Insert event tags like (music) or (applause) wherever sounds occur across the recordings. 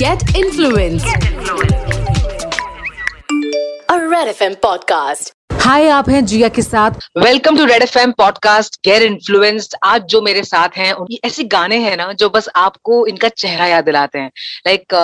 Get influenced. A Red FM podcast. Hi आप हैं जिया के साथ। Welcome to Red F M podcast गेर इन्फ्लुएंस्ड आज जो मेरे साथ हैं उनकी ऐसे गाने हैं ना जो बस आपको इनका चेहरा याद दिलाते हैं। लाइक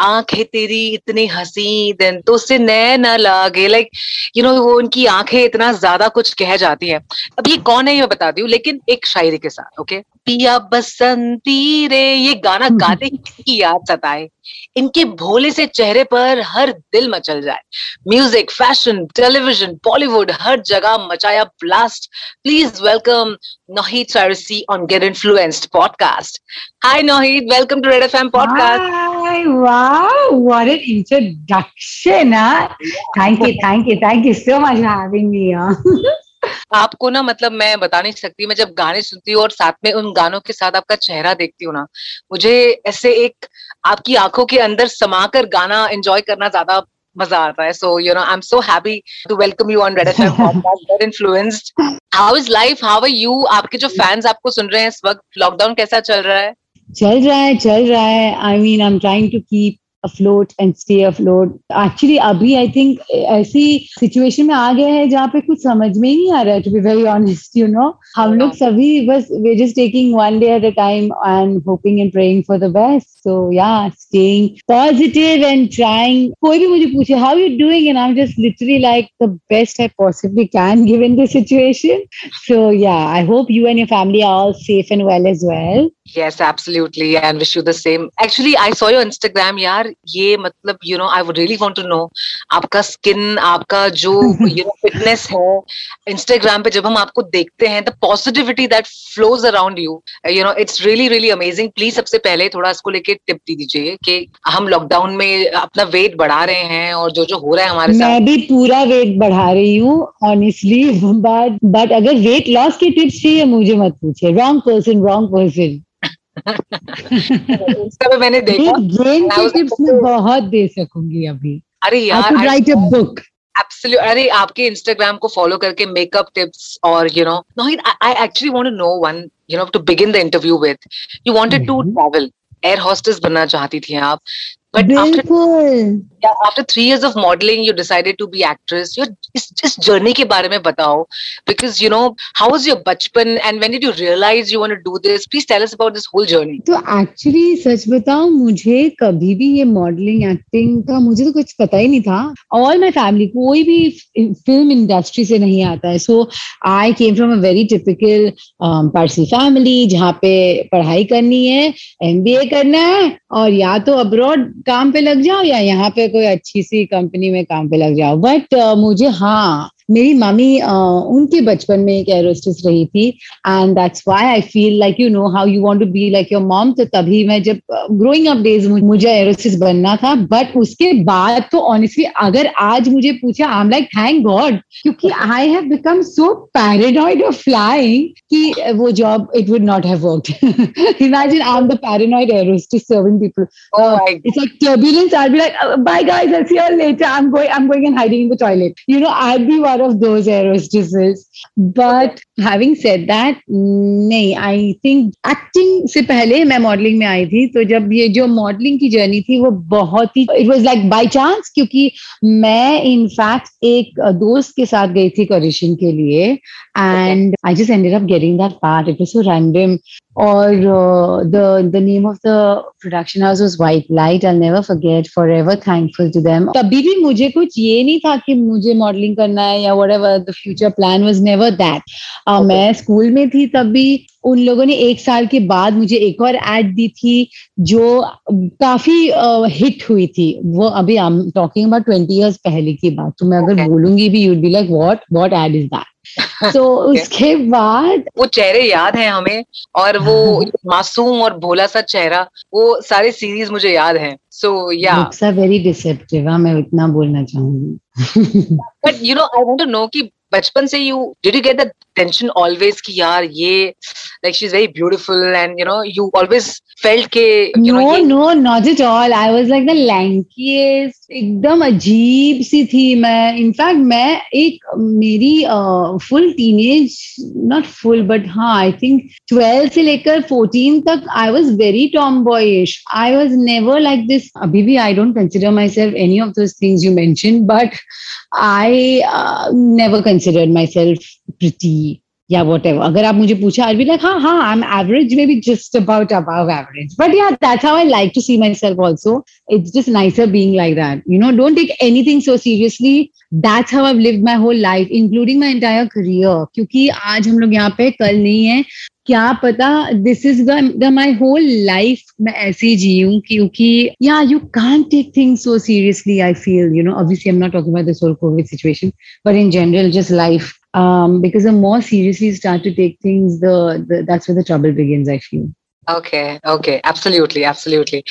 आँखें तेरी इतनी हसी देन तो उससे नए न लागे। लाइक यू नो वो उनकी आँखें इतना ज़्यादा कुछ कह जाती हैं। अब ये कौन है ये मैं बता दी हूँ लेकिन एक शायरी के साथ ओके पिया बसंती रे ये गाना गाते ही याद सताए इनके भोले से चेहरे पर हर दिल मचल जाए म्यूज़िक फ़ैशन टेलीविज़न बॉलीवुड हर जगह मचाया blast please welcome Nauheed Cyrusi on get influenced podcast hi Nauheed welcome to Red FM podcast what an introduction. Huh? Thank you, thank you, thank you so much for having me. Huh? (laughs) आपको ना मतलब मैं बता नहीं सकती मैं जब गाने सुनती हूँ और साथ में उन गानों के साथ आपका चेहरा देखती हूँ ना मुझे ऐसे एक आपकी आँखों के अंदर समा कर गाना एंजॉय करना ज़्यादा मज़ा आता है। So you know I am so happy to welcome you on Red podcast influenced how is life how are you आपके जो फैंस आपको सुन रहे हैं इस वक्त लॉकडाउन कैसा चल रहा है? चल रहा है चल रहा है। I mean I am trying to keep afloat and stay afloat actually अभी I think ऐसी situation में आ गए हैं जहाँ पे कुछ समझ में ही नहीं आ रहा है to be very honest you know हम लोग सभी बस we're just taking one day at a time and hoping and praying for the best so yeah staying positive and trying कोई भी मुझे पूछे how you doing and I'm just literally like the best I possibly can given the situation so yeah I hope you and your family are all safe and well as well Yes, absolutely, and wish you the same. Actually, I saw your Instagram, यार ये मतलब you know I would really want to know आपका skin, आपका जो you know fitness है Instagram पे जब हम आपको देखते हैं the positivity that flows around you, you know it's really really amazing. Please सबसे पहले थोड़ा इसको लेके टिप दी दीजिए कि हम लॉकडाउन में अपना वेट बढ़ा रहे हैं और जो जो हो रहा है हमारे साथ। मैं भी पूरा वेट बढ़ा रही हूँ ऑनेस्टली बट बट अगर वेट लॉस की टिप्स चाहिए मुझे मत पूछिए। रॉन्ग पर्सन रॉन्ग पर्सन पे मैंने देखा। गेम I टिप्स मैं बहुत दे सकूँगी अभी। अरे यार राइट अ बुक Absolutely. अरे आपके इंस्टाग्राम को फॉलो करके मेकअप टिप्स और you know Nauheed I actually want to know one you know to begin the interview with you wanted to. Travel air hostess बनना चाहती थी आप। बट बिल्कुल after three years of modelling you decided to be actress your इस इस journey के बारे में बताओ because you know how was your बचपन and when did you realise you want to do this please tell us about this whole journey तो actually सच बताऊँ, मुझे कभी भी ये मॉडलिंग एक्टिंग का मुझे तो कुछ पता ही नहीं था। ऑल माय फैमिली कोई भी फ़िल्म इंडस्ट्री से नहीं आता है। So I came from a very typical Parsi family जहाँ पे पढ़ाई करनी है एमबीए करना है, और या तो अब्रॉड काम पे लग जाओ या यहाँ पे कोई अच्छी सी कंपनी में काम पे लग जाओ। बट uh, मुझे हाँ मेरी मम्मी uh, उनके बचपन में एक एरोस्टिस रही थी and that's why I feel like you know how you want to be like your mom तो तभी मैं जब ग्रोइंग अप डेज़ मुझे एरोस्टिस बनना था बट उसके बाद तो ऑनेस्टली अगर आज मुझे पूछा I am like thank God क्योंकि I have become so paranoid of flying कि वो job it would not have worked imagine I am the paranoid air hostess serving people like turbulence. I'll be like, "Uh, bye guys, I'll see you all later. I'm going, I'm going and hiding in the toilet. You know, I'd be one of those air hostesses. But having said that, नहीं, I think acting से पहले मैं modelling में आई थी तो जब ये जो मॉडलिंग की जर्नी थी वो बहुत ही it was like by chance क्योंकि मैं इनफैक्ट एक दोस्त के साथ गई थी ऑडिशन के लिए and I just ended up getting that part it was so random और the the name of the production house was White Light I never forget forever thankful to them तभी भी मुझे कुछ ये नहीं था कि मुझे मॉडलिंग करना है या whatever the future plan was never that मैं स्कूल में थी तब भी उन लोगों ने एक साल के बाद मुझे एक और एड दी थी जो काफ़ी हिट uh, हुई थी। वो अभी I am talking about twenty years पहले की बात। तो मैं अगर okay. बोलूँगी भी you'd be like what what ad is that तो (laughs) उसके बाद वो चेहरे याद है हमें और वो मासूम और भोला सा चेहरा वो सारे सीरीज़ मुझे याद है। सो या वेरी डिसेप्टिव हाँ मैं इतना बोलना चाहूँगी। But you know I want to know कि बचपन से you did you get that tension always कि यार ये like she is very beautiful and you know you always felt के you know, No, ये- no, not at all. I was like the lankiest, एकदम अजीब सी थी मैं. इनफैक्ट मैं एक मेरी full teenage not full but हाँ आई थिंक ट्वेल्व से लेकर फोर्टीन तक I was very tomboyish I was never like this अभी भी I don't consider myself any of those things you mention but I never considered myself pretty या what अगर आप मुझे पूछा आई बी लाइक हाँ हाँ I am average may be just about above average but yeah that's how I like to see myself also it's just nicer being like that you know don't take anything so seriously that's how I live my whole life including my entire career क्योंकि आज हम लोग यहाँ पे कल नहीं है। क्या पता this is the my whole life मैं ऐसे ही जी हूँ क्योंकि yeah you can't take things so seriously I feel you know obviously I am not talking about this whole Covid situation but in general just life um because the more seriously you start to take things the, the that's where the trouble begins i feel okay okay absolutely absolutely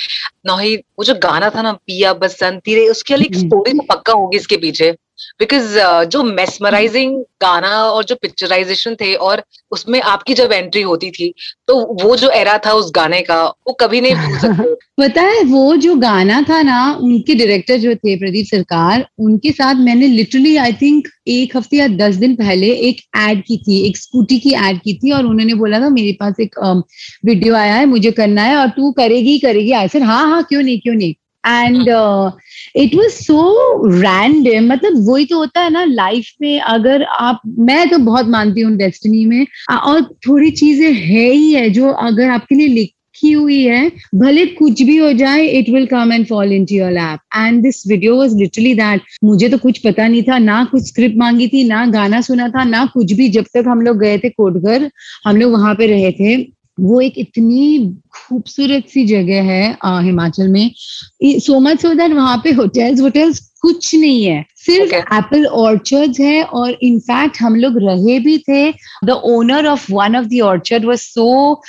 नौही वो जो गाना था ना पिया बसंती रे उसके लिए एक हम्म। स्टोरी तो पक्का होगी इसके पीछे बिकॉज़ uh, जो मेस्मराइजिंग गाना और जो पिक्चराइजेशन थे और उसमें आपकी जब एंट्री होती थी तो वो जो एरा था उस गाने का वो कभी नहीं भूल (laughs) सकते। पता है वो जो गाना था ना उनके डायरेक्टर जो थे प्रदीप सरकार उनके साथ मैंने लिटरली आई थिंक एक हफ़्ते या दस दिन पहले एक एड की थी एक स्कूटी की एड की थी और उन्होंने बोला था मेरे पास एक वीडियो आया है मुझे करना है और तू करेगी करेगी। आई सर हाँ हाँ क्यों नहीं क्यों नहीं? And it was so random मतलब वही तो होता है ना लाइफ में अगर आप, मैं तो बहुत मानती हूँ डेस्टिनी में और थोड़ी चीज़ें है ही है जो अगर आपके लिए लिख लिखी हुई है, भले कुछ भी हो जाए it will come and fall into your lap and this video was literally that मुझे तो कुछ पता नहीं था, ना कुछ स्क्रिप्ट मांगी थी, ना गाना सुना था, ना कुछ भी। जब तक हम लोग गए थे कोटघर, हम लोग वहाँ पे रहे थे। वो एक इतनी खूबसूरत सी जगह है आ, हिमाचल में। सो मच सो दैट वहाँ पे होटल्स होटल्स कुछ नहीं है। सिर्फ़ Okay. एप्पल ऑर्चर्ड्स है और इनफैक्ट हम लोग रहे भी थे। The owner of one of the orchard was so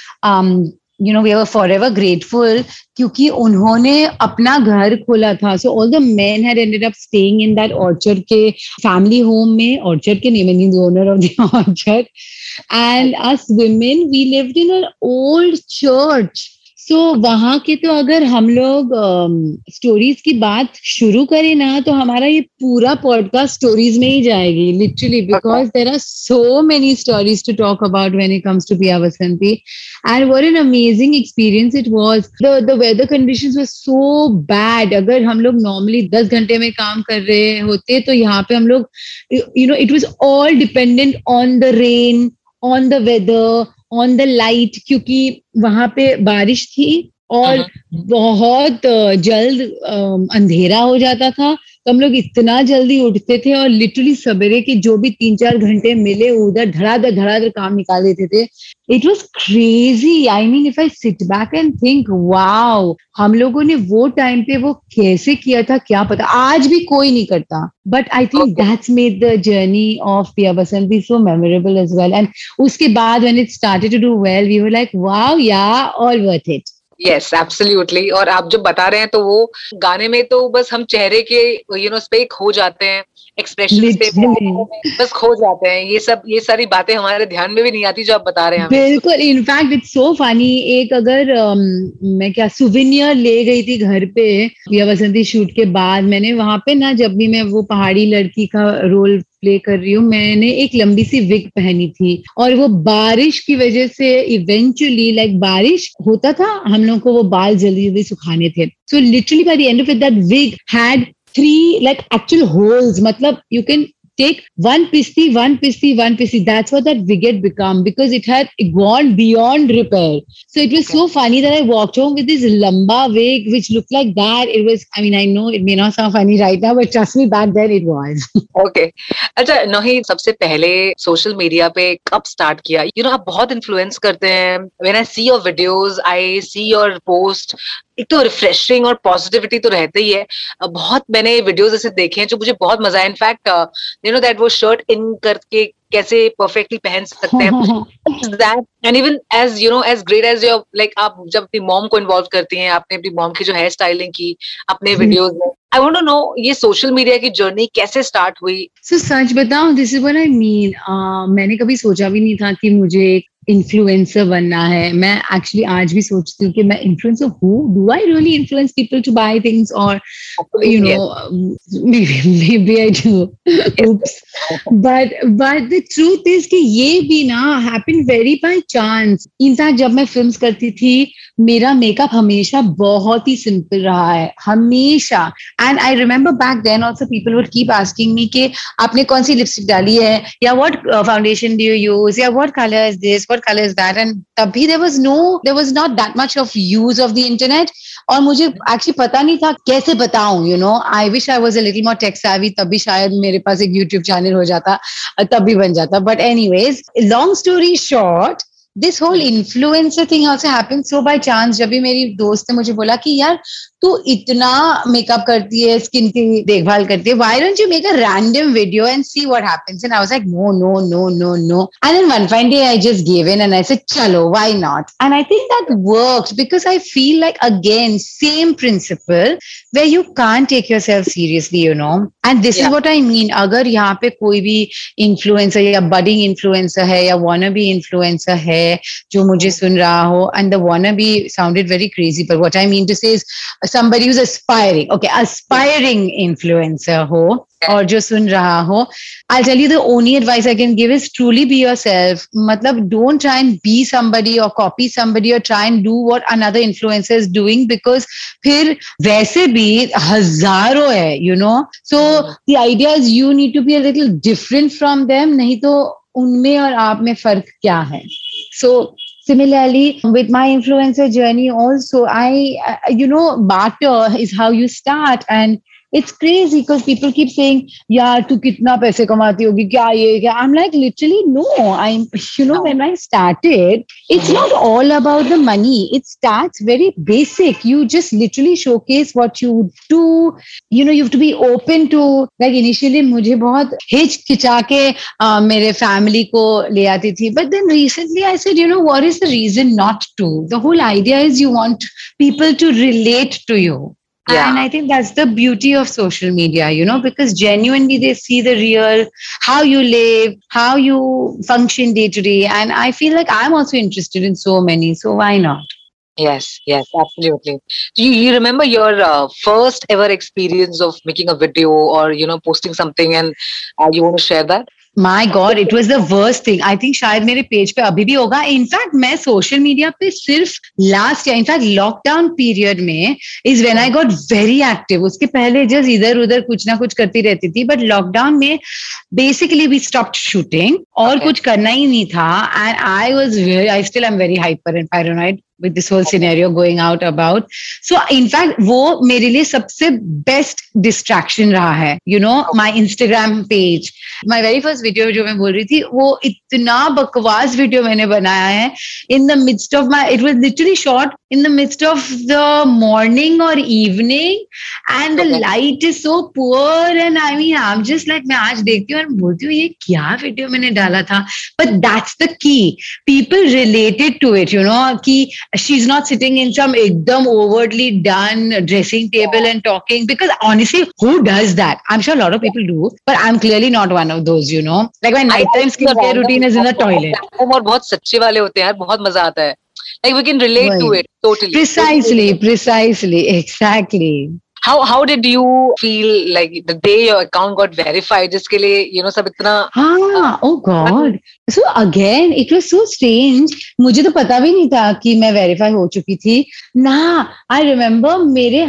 you know we are forever grateful क्योंकि उन्होंने अपना घर खोला था। So all the men had ended up staying in that orchard के फैमिली होम में ऑर्चर्ड के name and owner of the orchard us women we lived in in old old church so वहाँ के तो अगर हम लोग स्टोरीज की बात शुरू करें ना तो हमारा ये पूरा पॉडकास्ट स्टोरीज में ही जाएगी literally because there are so many stories to talk about when it comes to Piya Basanti and what an amazing experience it was. The the weather conditions were so bad. अगर हम लोग normally दस घंटे में काम कर रहे होते तो यहाँ पे हम लोग you know it was all dependent on the rain on the weather on the light क्योंकि वहाँ पे बारिश थी और बहुत जल्द अंधेरा हो जाता था। तो हम लोग इतना जल्दी उठते थे और लिटरली सवेरे के जो भी तीन चार घंटे मिले उधर धड़ाधड़ धड़ाधड़ काम निकाल देते थे। It was crazy I mean if I sit back and think wow हम लोगों ने वो टाइम पे वो कैसे किया था क्या पता? आज भी कोई नहीं करता। But I think that's made the journey of Piya Basant be so memorable as well and उसके बाद when it started to do well we were like wow yeah all worth it yes absolutely और आप जो बता रहे हैं तो वो गाने में तो बस हम चेहरे के यू नो पे खो जाते हैं एक्सप्रेशन पे बस खो जाते हैं। ये सब ये सारी बातें हमारे ध्यान में भी नहीं आती जो आप बता रहे हैं बिल्कुल इनफैक्ट इट्स सो फनी एक अगर अम, मैं क्या सुविनियर ले गई थी घर पे पिया बसंती शूट के बाद मैंने वहाँ पे ना जब भी मैं वो पहाड़ी लड़की का रोल प्ले कर रही हूँ। मैंने एक लंबी सी विग पहनी थी और वो बारिश की वजह से इवेंचुअली लाइक बारिश होता था, हम लोग को वो बाल जल्दी जल्दी सुखाने थे। So literally by the end of that wig had three like actual holes मतलब you can take one pisti, one pisti, one pisti. That's what that wig had become because it had gone beyond repair. So it was so funny that I walked home with this lamba wig which looked like that. It was, I mean, I know it may not sound funny right now, but trust me, back then it was. Okay अच्छा नही सबसे पहले social media पे कब start किया you know आप बहुत influence करते हैं when I see your videos I see your post एक तो रिफ्रेशिंग और पॉजिटिविटी तो रहते ही है। बहुत मैंने वीडियोस ऐसे देखे हैं जो मुझे बहुत मज़ा है in fact you know that वो शर्ट इन करके कैसे परफेक्टली पहन सकते हैं। And even as you know as great as your like आप जब अपनी मॉम को इन्वॉल्व करती हैं आपने अपनी मॉम की जो हेयर स्टाइलिंग की अपने वीडियोस में आई वांट टू नो ये सोशल मीडिया की जर्नी कैसे स्टार्ट हुई? So सच बताऊँ this is what I mean मैंने कभी सोचा भी नहीं था कि मुझे एक इन्फ्लुएंसर बनना है। मैं एक्चुअली आज भी सोचती हूँ कि मैं इन्फ्लुएंसर हूँ। Do I really influence people to buy things और you know maybe maybe i do. Oops. But but the truth is कि ये भी ना happen very by chance. In fact जब मैं फ़िल्म करती थी मेरा मेकअप हमेशा बहुत ही सिंपल रहा है। हमेशा। And I remember back then also people would keep asking me कि आपने कौन सी लिपस्टिक डाली है? या what foundation do you use या what colour is this what colour is that and तभी there was no there was not that much of use of the internet और मुझे एक्चुअली पता नहीं था कैसे बताऊँ you know I wish I was a little more tech savvy, तभी शायद मेरे पास एक यूट्यूब चैनल हो जाता तब भी बन जाता. But anyways long story short this whole influencer thing also happen so by chance जब भी मेरी दोस्त ने मुझे बोला कि यार तो इतना मेकअप करती है स्किन की देखभाल करती है why are you make a random video and see what happens and I was no no no no and an one fine day I just give in and I चलो why not and I think that work because I feel like again same principle way you can't take yourself seriously you know and this is what I mean अगर यहाँ पे कोई भी influencer या budding influencer है या von B influencer है जो मुझे सुन रहा हो and the won't be sounded very crazy पर what I mean to say somebody who's aspiring okay aspiring influencer हो और जो सुन रहा हो I'll tell you the only advice I can give is truly be yourself मतलब don't try and be somebody or copy somebody or try and do what another influencer is doing because फिर वैसे भी हज़ारों है you know so the idea is you need to be a little different from them नहीं तो उनमें और आप में फ़र्क क्या है so similarly with my influencer journey also i uh, you know barter is how you start. And it's crazy because people keep saying यार तू कितना पैसे कमाती होगी क्या ये क्या i'm like literally no i'm you know when i started it's not all about the money it starts very basic you just literally showcase what you do you know you have to be open to like initially मुझे बहुत हिचकिचा के uh, मेरे family को ले आती थी but then recently I said you know what is the reason not to the whole idea is you want people to relate to you Yeah. and I think that's the beauty of social media, you know, because genuinely they see the real, how you live, how you function day to day. And I feel like I'm also interested in so many. So why not? Yes, yes, absolutely. Do you, you remember your uh, first ever experience of making a video or you know posting something, and uh, you want to share that? My God it was the worst thing I think शायद मेरे page पे अभी भी होगा. In fact मैं social media पे सिर्फ़ last या इनफैक्ट लॉकडाउन पीरियड में is when I got very active उसके पहले जस्ट इधर उधर कुछ ना कुछ करती रहती थी बट लॉकडाउन में बेसिकली वी स्टॉप शूटिंग और Okay. कुछ करना ही नहीं था. And I was I still I am very hyper and paranoid with this whole scenario going out about so fact, वो मेरे लिए सबसे बेस्ट डिस्ट्रैक्शन रहा है. You know my Instagram page my very first video जो मैं बोल रही थी, वो इतना बकवास वीडियो मैंने बनाया है. In the midst of my it was literally short in the midst of the morning और evening and the light is so poor and I mean I am just like मैं आज देखती हूँ और बोलती हूँ, ये क्या वीडियो मैंने डाला था? But that's the key people related to it you know ki she's not sitting in some ekdam overtly done dressing table and talking because honestly who does that i'm sure a lot of people do but i'm clearly not one of those you know like my nighttime skincare routine is in the toilet और बहुत सच्चे वाले होते हैं यार बहुत मज़ा आता है like we can relate to it totally precisely precisely exactly how how did you feel like the day your account got verified जिसके लिए you know सब इतना हाँ oh god so again it was so strange मुझे तो पता भी नहीं था कि मैं वेरीफाई हो चुकी थी ना आई रिमेम्बर मेरे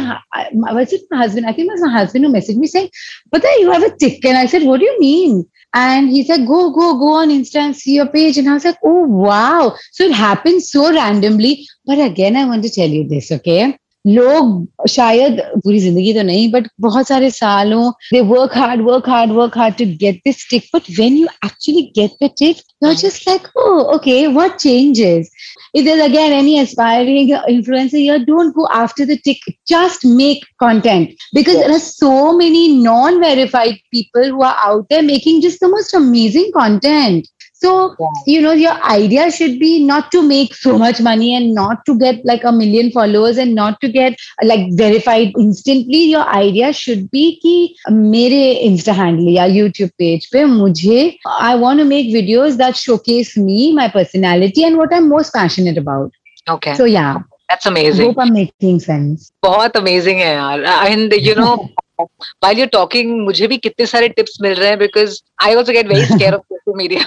was it my husband I think it was my husband who messaged me saying पता है you have a tick and I said what do you mean and he said go go go on Insta and see your page and I was like oh wow so it happened so randomly but again I want to tell you this okay लोग शायद पूरी जिंदगी तो नहीं but बहुत सारे सालों they work hard work hard work hard to get this tick but when you actually get the tick, you're just like, oh, okay, what changes? If there's again any aspiring influencer here, don't go after the tick. Just make content because there are so many non-verified people who are out there making just the most amazing content. So, you know, your idea should be not to make so much money and not to get like a million followers and not to get like verified instantly. Your idea should be कि मेरे Insta handle या YouTube page पे मुझे I want to make videos that showcase me, my personality and what I'm most passionate about. Okay. So yeah, That's amazing. hope I'm making sense. बहुत amazing है यार and you no (laughs) while you're talking मुझे भी कितने सारे tips मिल रहे हैं because I also get very scare of social media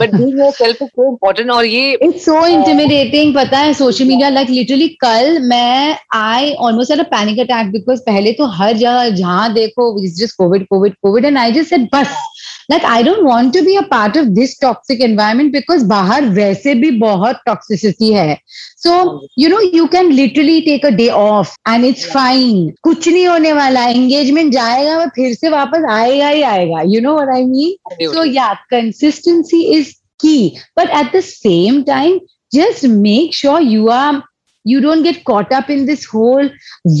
but doing yourself is so important और ये It's so intimidating. पता है सोशल मीडिया लाइक लिटरली कल मैं I almost at a panic attack because पहले तो हर जगह जहाँ देखो is just covid covid covid and I just said बस like I don't want to be a part of this toxic environment because बाहर वैसे भी बहुत toxicity है. So you know you can literally take a day off and it's fine. कुछ नहीं होने वाला engagement जाएगा वो फिर से वापस आएगा ही आएगा. You know what I mean? So yeah, consistency is key. But at the same time, just make sure you are you don't get caught up in this whole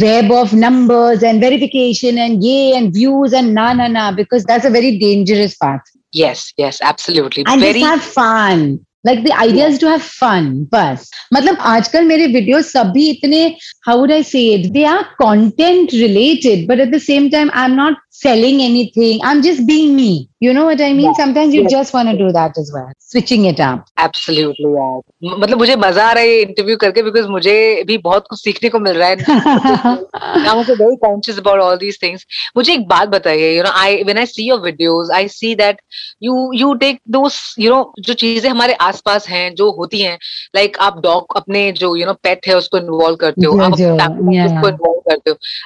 web of numbers and verification and yay and views and na na na because that's a very dangerous path. yes yes absolutely And very just have fun. Like the idea is to have fun. बस मतलब आजकल मेरे video सभी इतने how would I say it? They are content related, but at the same time, I'm not Selling anything. I'm just being me. You know what I mean? Yeah. Sometimes you Yes. just want to do that as well. Switching it up. यार म- मतलब मुझे मज़ा आ रहा है ये interview करके because मुझे भी बहुत कुछ सीखने को मिल रहा है I'm also very conscious about all these things. मुझे एक बात बताइए you know I when I see your videos I see that you you take those you know जो चीज़ें हमारे आसपास हैं जो होती हैं like आप डॉग अपने जो you know pet है उसको इन्वॉल्व करते हो आप family yeah. Involve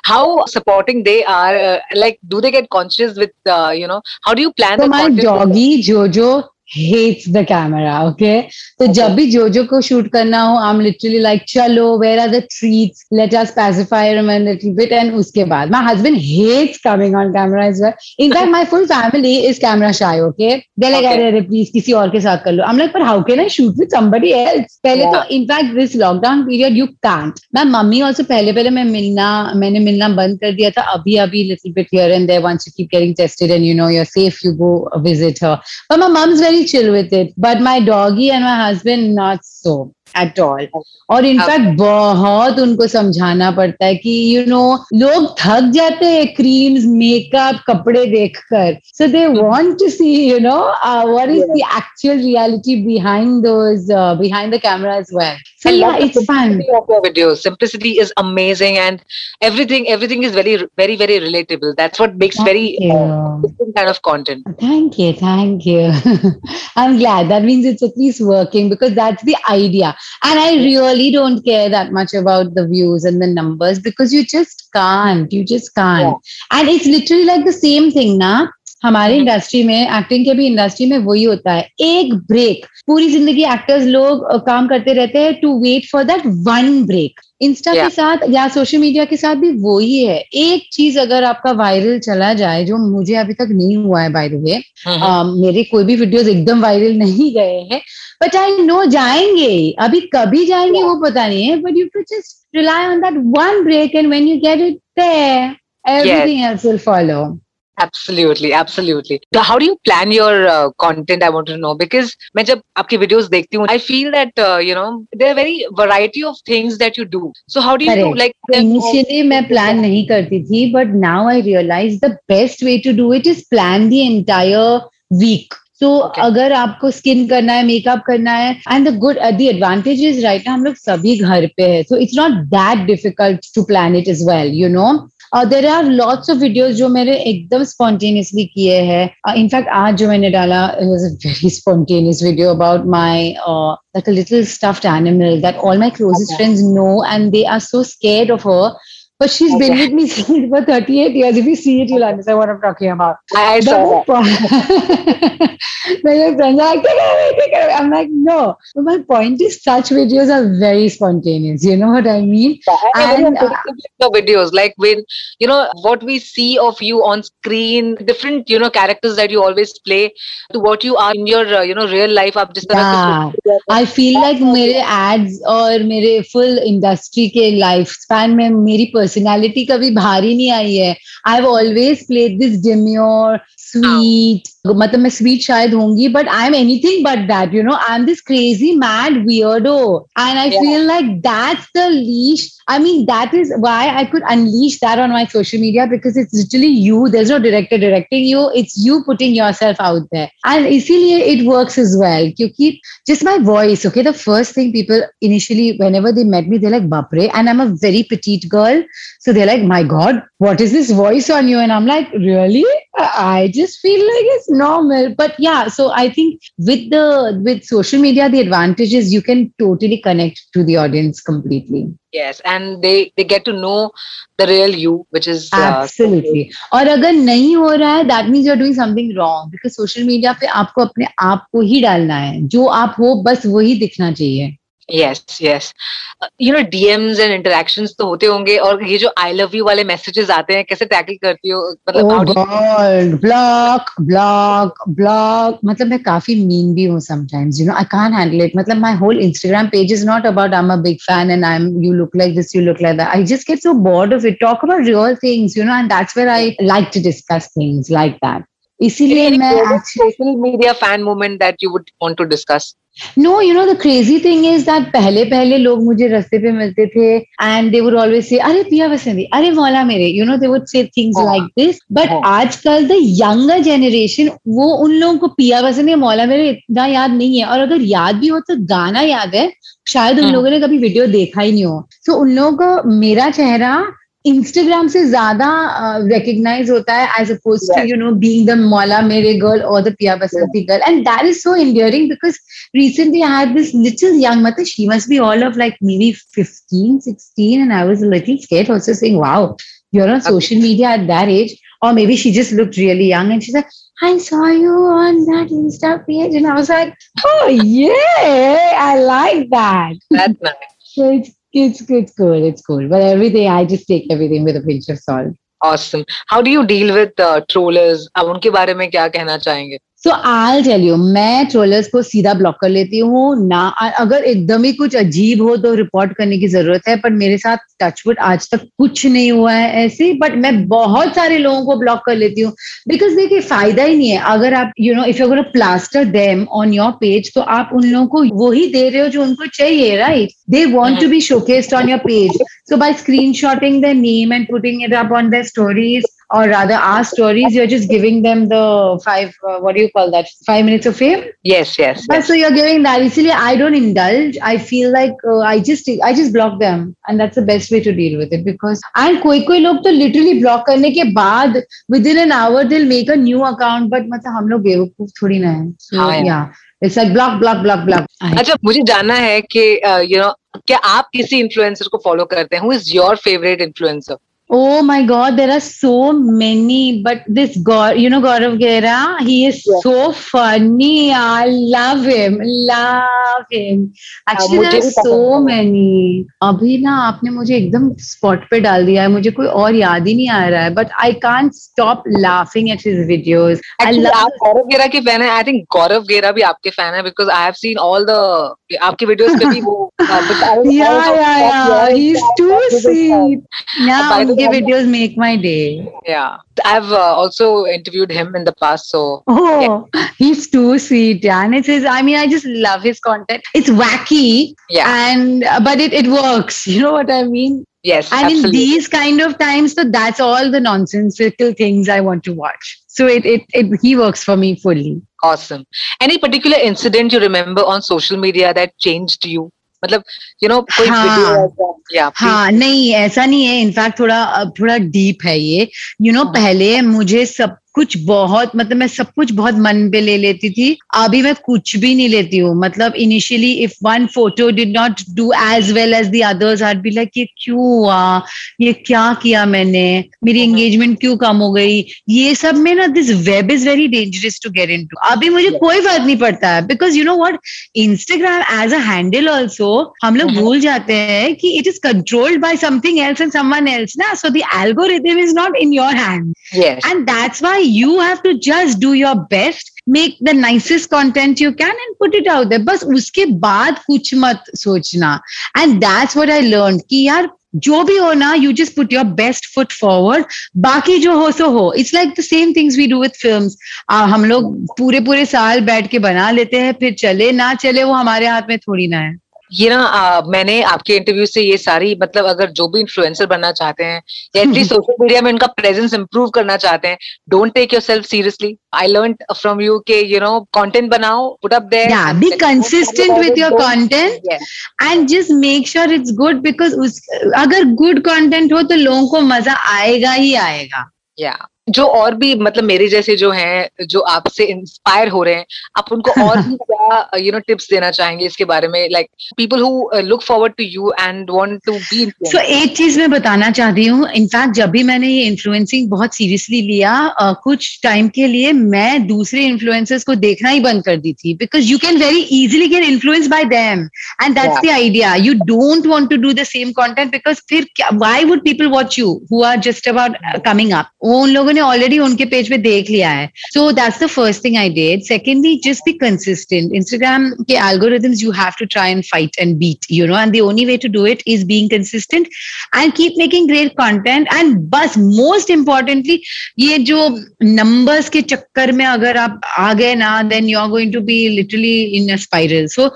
How supporting they are. Uh, like, do they get conscious with, uh, you know, how do you plan so my doggy, Jojo, hates the camera. Okay. तो जब भी Jojo को shoot करना हो I'm literally like चलो where are the treats let us pacify him a little bit and उसके बाद my husband hates coming on camera as well in fact my full family is camera shy okay they're like Okay. अरे अरे please किसी और के साथ कर लो I'm like but how can I shoot with somebody else पहले Yeah. तो in fact this lockdown period you can't मैं मम्मी also पहले पहले मैं मिलना मैंने मिलना बंद कर दिया था अभी अभी little bit here and there once you keep getting tested and you know you're safe you go visit her but my mom's very chill with it. But my doggy and my husband, not so at all. और in fact बहुत उनको समझाना पड़ता है कि you know लोग थक जाते हैं क्रीम्स मेकअप कपड़े देखकर so they want to see you know what is the actual reality behind those behind the camera as well So I yeah, it's fun. Of your videos. Simplicity is amazing, and everything everything is very very very relatable. That's what makes thank very uh, different kind of content. Thank you, thank you. (laughs) I'm glad that means it's at least working because that's the idea. And I really don't care that much about the views and the numbers because you just can't. You just can't. Yeah. And it's literally like the same thing, nah. हमारे industry में acting के भी industry में वही होता है। एक break पूरी ज़िंदगी एक्टर्स लोग काम करते रहते हैं to wait for that one break insta Yeah. के साथ या सोशल मीडिया के साथ भी वही है। एक चीज़ अगर आपका वायरल चला जाए जो मुझे अभी तक नहीं हुआ है बाय द वे मेरे कोई भी वीडियोस एकदम वायरल नहीं गए हैं। बट आई नो जाएँगे अभी कभी जाएँगे वो पता नहीं है। But you to just rely on that one break and when you get it there everything else will follow Absolutely, absolutely. So how do you plan your uh, content? I want to know because मैं जब आपकी videos देखती हूँ, I feel that uh, you know there are very variety of things that you do. So how do you do Correct. like initially मैं plan नहीं करती थी but now I realise the best way to do it is plan the entire week तो Okay. अगर आपको skin करना है makeup करना है and the good the advantage is right ना हम लोग सभी घर पे है so it's not that difficult to plan it is well you know there are lots of videos जो मेरे एकदम स्पॉन्टेनियसली किए हैं इनफैक्ट आज जो मैंने डाला was a very spontaneous video about my like a little stuffed animal that all my closest Okay. friends know and they are so scared of her But she's okay. been with me (laughs) since for 38 years. If you see it, you'll understand what I'm talking about. I, saw that. (laughs) my friends are like, take it away, take it away. I'm like, no. But my point is, such videos are very spontaneous. You know what I mean? Yeah, and uh, the videos, like when you know what we see of you on screen, different you know characters that you always play to what you are in your uh, you know real life. Up just yeah. I feel like my ads or my full industry ke lifespan mein personal personality कभी भारी नहीं आई है। I have always played this demure sweet मतलब मैं sweet शायद होंगी but I am anything but that you know I am this crazy mad weirdo and I feel like that's the least I mean, that is why I could unleash that on my social media because it's literally you. There's no director directing you. It's you putting yourself out there. And easily it works as well. Kyuki just my voice, okay? The first thing people initially, whenever they met me, they're like, Bapre. And I'm a very petite girl. So they're like, my God, what is this voice on you? And I'm like, really? I just feel like it's normal. But yeah, so I think with the with social media, the advantage is you can totally connect to the audience completely. yes, and they they get to know the real you, which is uh, absolutely और अगर नहीं हो रहा है that means you are doing something wrong because social media पे आपको अपने आप को ही डालना है जो आप हो बस वही दिखना चाहिए yes yes you know DMs and interaction तो होते होंगे और ये जो आई लव यू वाले मैसेजेस आते हैं कैसे टैकल करती हो? मतलब ब्लॉक ब्लॉक मतलब मैं काफ़ी मीन भी हूँ sometimes you know I can't handle it मतलब my whole Instagram page is not about I am a big fan and I am you look like this you look like that I just get so bored of it talk about real things you know and that's where I like to discuss things like that इसीलिए मैं social media fan moment that you would want to discuss no you know the crazy thing is that पहले पहले लोग मुझे रस्ते पे मिलते थे and they would always say अरे पिया वसंदी अरे मौला मेरे you know they would say things like this but आजकल द यंगर जनरेशन वो उन लोगों को पिया वसंदी मौला मेरे इतना याद नहीं है। और अगर याद भी हो तो गाना याद है। शायद उन लोगों ने कभी वीडियो देखा ही नहीं हो। तो so, उन लोगों को मेरा चेहरा इंस्टाग्राम से ज्यादा रिकग्नाइज होता है as oppose to Yes. You know being the Maula Mere girl और the Piya Basanti girl and that is so endearing because recently I had this little young mother. She must be all of like maybe 15, 16. And I was a little scared also saying, wow, you're on social media at that age. Or maybe she just looked really young and she's like, I saw you on that Insta page. And I was like, oh, yeah, I like that. that's nice So it's, it's, it's cool. It's cool. But everything, I just take everything with a pinch of salt. awesome how do you deal with uh, trollers अब उनके बारे में क्या कहना चाहेंगे so I tell you मैं trollers को सीधा ब्लॉक कर लेती हूँ। ना अगर एकदम ही कुछ अजीब हो तो रिपोर्ट करने की ज़रूरत है पर मेरे साथ टचवुड आज तक कुछ नहीं हुआ है ऐसे। बट मैं बहुत सारे लोगों को ब्लॉक कर लेती हूँ। बिकॉज़ देखिए फ़ायदा ही नहीं है। अगर आप यू नो इफ़ यू अगर plaster them on your page तो आप उन लोगों को वही दे रहे हो जो उनको चाहिए right they want to be showcased on your page so by screenshotting their name and putting it up on their stories or rather our stories you're just giving them the five uh, what do you call that five minutes of fame yes yes, yes. so you're giving that easily i don't indulge i feel like uh, i just i just block them and that's the best way to deal with it because and koi koi log to literally block करने के बाद within an hour they'll make a new account but मतलब हम लोग बेवकूफ़ थोड़ी ना है so हाँ, yeah it's like block block block block अच्छा मुझे जानना है कि यू नो क्या आप किसी इन्फ्लुएंसर को फॉलो करते हैं who is your favourite influencer Oh my God, there are so many. But this Gaur, you know Gaurav Gera, he is yeah. so funny. I love him, love him. Actually, मुझे there are so many. अभी ना आपने मुझे एकदम spot पे डाल दिया है मुझे कोई और याद ही नहीं आ रहा है but I can't stop laughing at his videos आप गौरव गेरा के फ़ैन है आई थिंक गौरव गेरा भी आपके फ़ैन है because I have seen all the आपके वीडियोस पे भी वो uh, but I was yeah also- yeah yeah your videos make my day. Yeah. I've uh, also interviewed him in the past. So, oh, yeah. he's too sweet. Yeah. And it's his, I mean, I just love his content. It's wacky. Yeah. And, uh, but it, it works. (laughs) You know what I mean? Yes. And absolutely. in these kind of times, so that's all the nonsensical things I want to watch. So it, it, it he works for me fully. Awesome. Any particular incident you remember on social media that changed you? मतलब you know कोई हाँ. या हाँ नहीं ऐसा नहीं है in fact थोड़ा थोड़ा डीप है ये यू you नो know, हाँ. पहले मुझे सब कुछ बहुत मतलब मैं सब कुछ बहुत मन पे ले लेती थी। अभी मैं कुछ भी नहीं लेती हूँ। मतलब initially if one photo did not do as well as the others are be like ये क्यों हुआ? ये क्या किया मैंने? मेरी एंगेजमेंट क्यों कम हो गई? ये सब में ना this web is very dangerous to get into अभी मुझे कोई फ़र्क नहीं पड़ता है because you know what Instagram as a handle also हम लोग भूल जाते हैं कि it is controlled by something else and someone else ना। So the algorithm is not in your hand Yes. and that's why you have to just do your best, make the nicest content you can and put it out there. बस उसके बाद कुछ मत सोचना। And that's what I learned कि यार, जो भी हो ना you just put your best foot forward बाकी जो हो, सो हो। It's like the same things we do with film हम लोग पूरे पूरे साल बैठ के बना लेते हैं, फिर चले ना चले, वो हमारे हाथ में थोड़ी ना है। ये ना आ, मैंने आपके इंटरव्यू से ये सारी मतलब अगर जो भी इन्फ्लुएंसर बनना चाहते हैं या एटलीस्ट सोशल मीडिया में उनका प्रेजेंस इंप्रूव करना चाहते हैं don't take yourself seriously I learn from you के यू नो कंटेंट बनाओ put up there Yeah, be consistent with your content. And just make sure it's good because अगर good content हो तो लोगों को मज़ा आएगा ही आएगा। या जो और भी मतलब मेरे जैसे जो हैं जो आपसे इंस्पायर हो रहे हैं आप उनको (laughs) और भी क्या यू नो टिप्स देना चाहेंगे इसके बारे में like people who look forward to you and want to be so एक चीज़ मैं बताना चाहती हूँ इनफैक्ट जब भी मैंने ये इन्फ्लुएंसिंग बहुत सीरियसली लिया uh, कुछ टाइम के लिए मैं दूसरे इन्फ्लुएंसर्स को देखना ही बंद कर दी थी because you can very easily get influence by them and that's the idea you don't want to do the same content because फिर why would people watch you who are just about coming up उन लोगों ने already उनके page पे देख लिया है। So that's the first thing I did secondly just be consistent Instagram के algorithms you have to try and fight and beat you know and the only way to do it is being consistent and keep making great content and बस most importantly ये जो numbers के चक्कर में अगर आप आ गए ना then you are going to be literally in a spiral so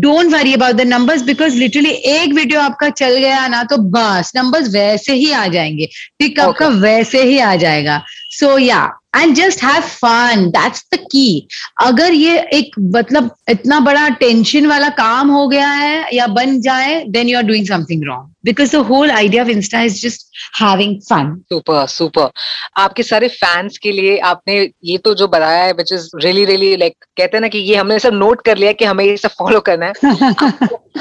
don't worry about the numbers because literally एक वीडियो आपका चल गया ना तो बस नंबर्स वैसे ही आ जाएँगे। टिक आपका वैसे ही आ जाएगा। So yeah and just have fun that's the key अगर ये एक मतलब इतना बड़ा टेंशन वाला काम हो गया है या बन जाए then you are doing something wrong because the whole idea of insta is just having fun super super आपके सारे फैंस के लिए आपने ये तो जो बताया है which is really really like कहते हैं ना कि ये हमने सब नोट कर लिया कि हमें ये सब फॉलो करना है।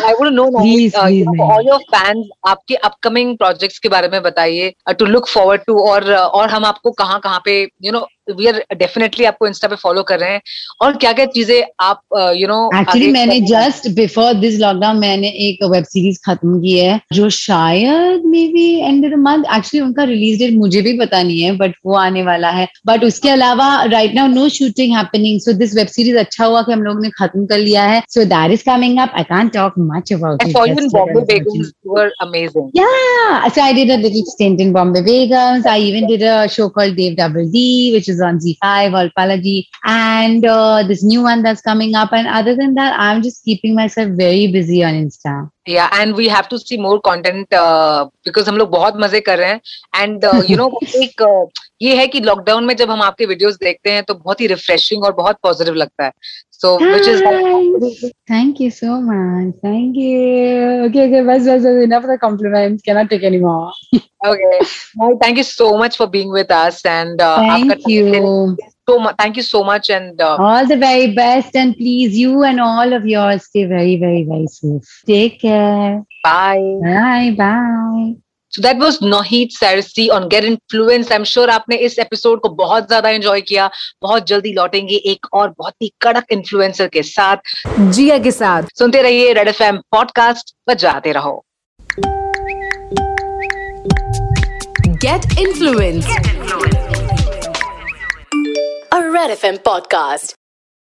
I would know Please, please, please. All your fans आपके अपकमिंग प्रोजेक्ट्स के बारे में बताइए टू लुक फॉरवर्ड टू और और हम आपको कहाँ कहाँ पे you know we are definitely आपको इंस्टा पे फॉलो कर रहे हैं। और क्या क्या चीज़ें आप यू नो एक्चुअली मैंने जस्ट बिफोर दिस लॉकडाउन मैंने एक वेब सीरीज़ खत्म की है जो शायद maybe end of the month actually उनका रिलीज़ डेट मुझे भी पता नहीं है बट वो आने वाला है। बट उसके अलावा right now no shooting happening so this web series अच्छा हुआ कि हम लोग ने खत्म कर लिया है। So that is coming up I can't talk much about for you in Bombay Begums, you were amazing. Yeah, so I did a little stint in Bombay Begums. I even did a show called Dave Double D, which is on Z5, or Palaji, and uh, this new one that's coming up. And other than that, I'm just keeping myself very busy on Insta. Yeah, and we have to see more content uh, because हम लोग बहुत मज़े कर रहे हैं and you know एक uh, ये है कि लॉकडाउन में जब हम आपके वीडियोस देखते हैं तो बहुत ही रिफ्रेशिंग और बहुत पॉजिटिव लगता है So, Hi. which is thank you so much. Thank you. Okay, okay, Bye, bye, bye. enough of the compliments. Cannot take anymore. (laughs) okay. Well, thank you so much for being with us. And uh, thank you. So much. Thank you so much. And uh, all the very best. And please, you and all of yours stay very, very, very safe. Take care. Bye. Bye. Bye. So that was Noheed Sarisi on Get Influence. I'm sure आपने इस episode को बहुत ज़्यादा enjoy किया बहुत जल्दी लौटेंगे एक और बहुत ही कड़क इन्फ्लुएंसर के साथ जिया के साथ सुनते रहिए रेड एफ़ एम पॉडकास्ट बजाते रहो Get influenced. Red F M podcast.